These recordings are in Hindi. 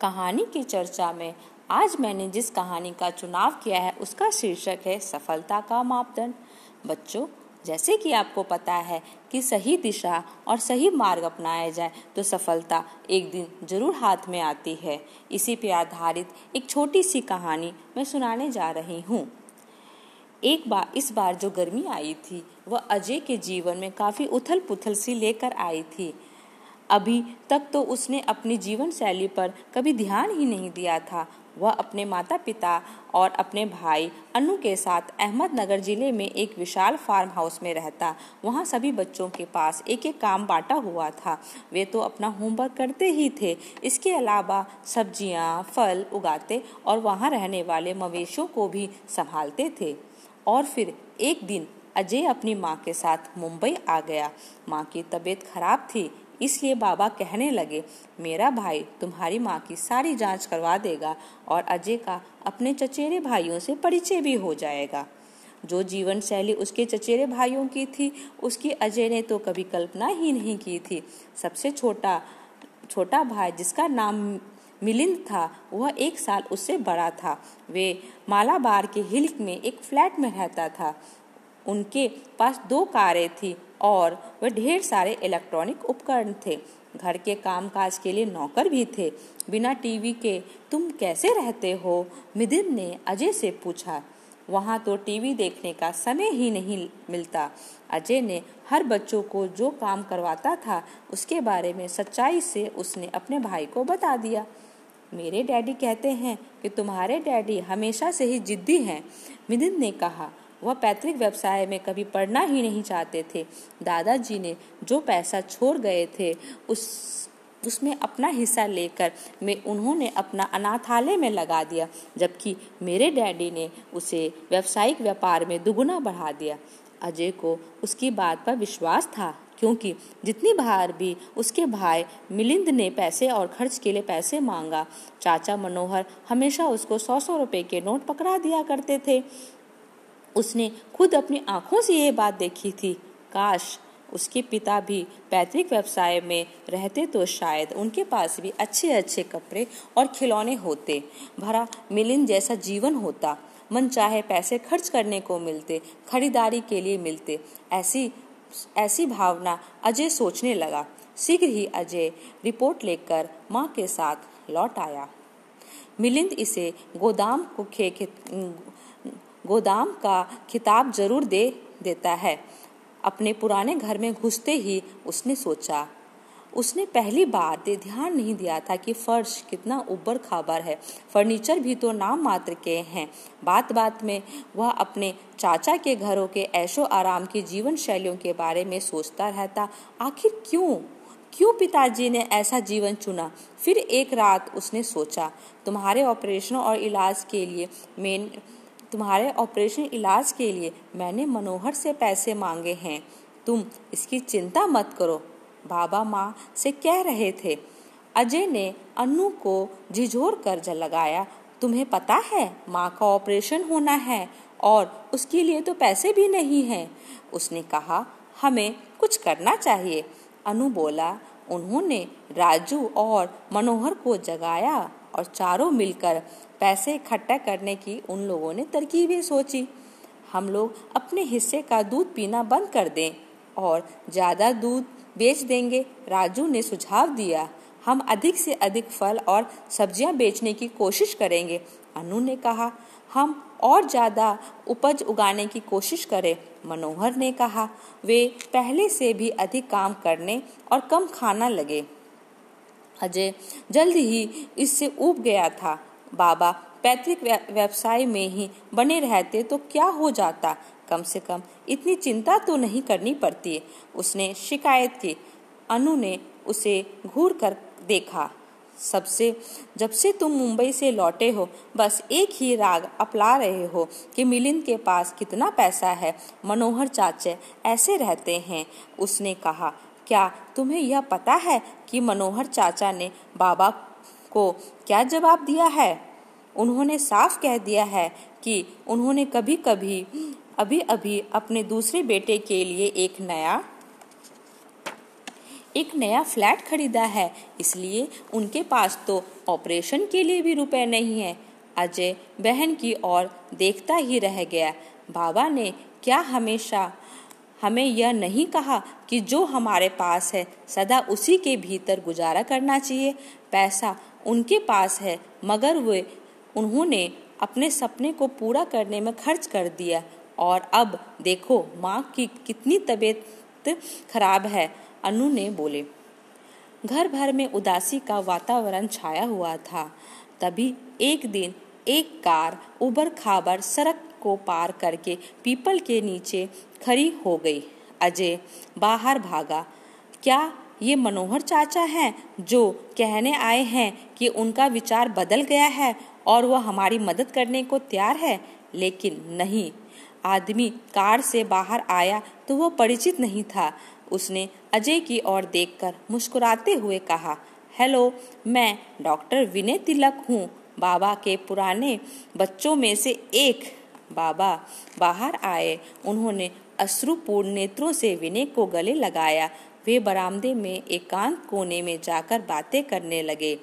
कहानी की चर्चा में आज मैंने जिस कहानी का चुनाव किया है, उसका शीर्षक है सफलता का मापदंड। बच्चों, जैसे कि आपको पता है कि सही दिशा और सही मार्ग अपनाया जाए तो सफलता एक दिन ज़रूर हाथ में आती है। इसी पे आधारित एक छोटी सी कहानी मैं सुनाने जा रही हूँ। एक बार इस बार जो गर्मी आई थी, वह अजय के जीवन में काफ़ी उथल पुथल सी लेकर आई थी। अभी तक तो उसने अपनी जीवन शैली पर कभी ध्यान ही नहीं दिया था। वह अपने माता पिता और अपने भाई अनु के साथ अहमदनगर ज़िले में एक विशाल फार्म हाउस में रहता। वहाँ सभी बच्चों के पास एक एक काम बांटा हुआ था। वे तो अपना होमवर्क करते ही थे। इसके अलावा सब्ज़ियाँ, फल उगाते और वहाँ रहने वाले मवेशियों को भी संभालते थे। और फिर एक दिन अजय अपनी माँ के साथ मुंबई आ गया। माँ की तबीयत खराब थी इसलिए बाबा कहने लगे, मेरा भाई तुम्हारी माँ की सारी जाँच करवा देगा और अजय का अपने चचेरे भाइयों से परिचय भी हो जाएगा। जो जीवन शैली उसके चचेरे भाइयों की थी, उसकी अजय ने तो कभी कल्पना ही नहीं की थी। सबसे छोटा छोटा भाई जिसका नाम मिलिंद था, वह एक साल उससे बड़ा था। वे मालाबार के हिल्क में एक फ्लैट में रहता था। उनके पास दो कारें थी। और वह ढेर सारे इलेक्ट्रॉनिक उपकरण थे। घर के कामकाज के लिए नौकर भी थे। बिना टीवी के तुम कैसे रहते हो? मिदिन ने अजय से पूछा। वहाँ तो टीवी देखने का समय ही नहीं मिलता। अजय ने हर बच्चों को जो काम करवाता था, उसके बारे में सच्चाई से उसने अपने भाई को बता दिया। मेरे डैडी कहते हैं कि तुम्हारे डैडी हमेशा से ही जिद्दी हैं, मिदिन ने कहा। वह पैतृक व्यवसाय में कभी पढ़ना ही नहीं चाहते थे। दादाजी ने जो पैसा छोड़ गए थे, उस, उसमें अपना हिस्सा लेकर मैं उन्होंने अपना अनाथालय में लगा दिया, जबकि मेरे डैडी ने उसे व्यावसायिक व्यापार में दुगुना बढ़ा दिया। अजय को उसकी बात पर विश्वास था, क्योंकि जितनी बार भी उसके भाई मिलिंद ने पैसे और खर्च के लिए पैसे मांगा, चाचा मनोहर हमेशा उसको सौ सौ रुपए के नोट पकड़ा दिया करते थे। उसने खुद अपनी आँखों से ये बात देखी थी। काश उसके पिता भी पैतृक व्यवसाय में रहते तो शायद उनके पास भी अच्छे अच्छे कपड़े और खिलौने होते, भरा मिलिन जैसा जीवन होता। मन चाहे पैसे खर्च करने को मिलते, खरीदारी के लिए मिलते, ऐसी ऐसी भावना अजय सोचने लगा। शीघ्र ही अजय रिपोर्ट लेकर माँ के साथ लौट आया। मिलिंद इसे गोदाम को खे गोदाम का खिताब ज़रूर दे देता है। अपने पुराने घर में घुसते ही उसने सोचा, उसने पहली बार ध्यान नहीं दिया था कि फर्श कितना ऊबर खाबर है। फर्नीचर भी तो नाम मात्र के हैं। बात बात में वह अपने चाचा के घरों के ऐशो आराम की जीवन शैलियों के बारे में सोचता रहता, आखिर क्यों? क्यों पिताजी ने ऐसा जीवन चुना? फिर एक रात उसने सोचा, तुम्हारे ऑपरेशन और इलाज के लिए मैं तुम्हारे ऑपरेशन इलाज के लिए मैंने मनोहर से पैसे मांगे हैं। तुम इसकी चिंता मत करो। बाबा माँ से कह रहे थे, अजय ने अन्नू को झिझोर कर लगाया तुम्हें पता है, माँ का ऑपरेशन होना है और उसके लिए तो पैसे भी नहीं हैं। उसने कहा, हमें कुछ करना चाहिए। अनु बोला, उन्होंने राजू और मनोहर को जगाया। और चारों मिलकर पैसे इकट्ठा करने की उन लोगों ने तरकीबें सोची। हम लोग अपने हिस्से का दूध पीना बंद कर दें और ज़्यादा दूध बेच देंगे। राजू ने सुझाव दिया, हम अधिक से अधिक फल और सब्ज़ियाँ बेचने की कोशिश करेंगे। अनु ने कहा, हम और ज़्यादा उपज उगाने की कोशिश करें। मनोहर ने कहा, वे पहले से भी अधिक काम करने और कम खाना लगे। अजय जल्द ही इससे ऊब गया था। बाबा, पैतृक व्यवसाय में ही बने रहते तो क्या हो जाता? कम से कम इतनी चिंता तो नहीं करनी पड़ती। उसने शिकायत की। अनु ने उसे घूर कर देखा। सबसे, जब से तुम मुंबई से लौटे हो, बस एक ही राग अपला रहे हो कि मिलिंद के पास कितना पैसा है। मनोहर चाचे ऐसे रहते हैं। उसने कहा क्या तुम्हें यह पता है कि मनोहर चाचा ने बाबा को क्या जवाब दिया है? उन्होंने साफ़ कह दिया है कि उन्होंने कभी कभी अभी अभी अपने दूसरे बेटे के लिए एक नया एक नया फ्लैट खरीदा है। इसलिए उनके पास तो ऑपरेशन के लिए भी रुपए नहीं है। अजय बहन की ओर देखता ही रह गया। बाबा ने क्या हमेशा हमें यह नहीं कहा कि जो हमारे पास है, सदा उसी के भीतर गुजारा करना चाहिए। पैसा उनके पास है, मगर वे, उन्होंने अपने सपने को पूरा करने में खर्च कर दिया। और अब देखो, माँ की कितनी तबीयत खराब है, अनु ने बोले। घर भर में उदासी का वातावरण छाया हुआ था। तभी एक दिन एक कार उबर खाबर सड़क को पार करके पीपल के नीचे खड़ी हो गई। अजय, बाहर भागा, क्या ये मनोहर चाचा हैं जो कहने आए हैं कि उनका विचार बदल गया है और वह हमारी मदद करने को तैयार है? लेकिन नहीं, आदमी कार से बाहर आया तो वह परिचित नहीं था। उसने अजय की ओर देखकर मुस्कुराते हुए कहा, हेलो, मैं डॉक्टर विनय तिलक हूँ। बाबा के पुराने बच्चों में से एक बाबा बाहर आए। उन्होंने अश्रुपूर्ण नेत्रों से विनय को गले लगाया। वे बरामदे में एकांत कोने में जाकर बातें करने लगे।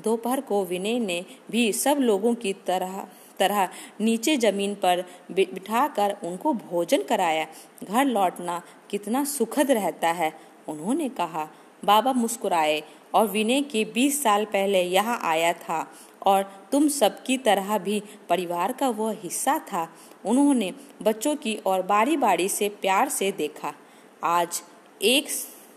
दोपहर को विनय ने भी सब लोगों की तरह तरह नीचे ज़मीन पर बिठाकर उनको भोजन कराया। घर लौटना कितना सुखद रहता है, उन्होंने कहा। बाबा मुस्कुराए। और विनय के 20 साल पहले यहाँ आया था और तुम सबकी तरह भी परिवार का वह हिस्सा था। उन्होंने बच्चों की और बारी बारी से प्यार से देखा। आज एक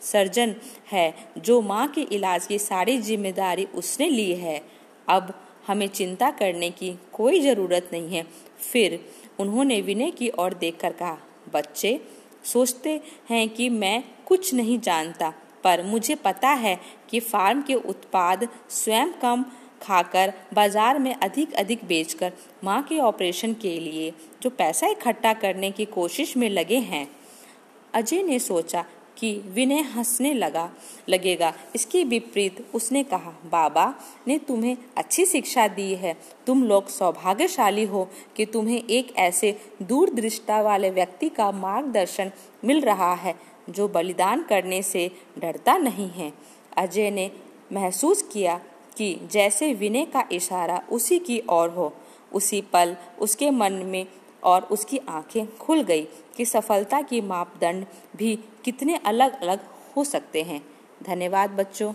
सर्जन है जो माँ के इलाज की सारी ज़िम्मेदारी उसने ली है। अब हमें चिंता करने की कोई ज़रूरत नहीं है। फिर उन्होंने विनय की ओर देखकर कहा, बच्चे, सोचते हैं कि मैं कुछ नहीं जानता। पर मुझे पता है कि फार्म के उत्पाद स्वयं कम खाकर बाज़ार में अधिक अधिक बेचकर माँ के ऑपरेशन के लिए जो पैसा इकट्ठा करने की कोशिश में लगे हैं। अजय ने सोचा कि विनय हंसने लगा, लगेगा, इसके विपरीत उसने कहा, बाबा, ने तुम्हें अच्छी शिक्षा दी है। तुम लोग सौभाग्यशाली हो कि तुम्हें एक ऐसे दूरदृष्टा वाले व्यक्ति का मार्गदर्शन मिल रहा है। जो बलिदान करने से डरता नहीं है। अजय ने महसूस किया कि जैसे विनय का इशारा उसी की ओर हो, उसी पल उसके मन में और उसकी आँखें खुल गई कि सफलता की मापदंड भी कितने अलग अलग हो सकते हैं। धन्यवाद बच्चों।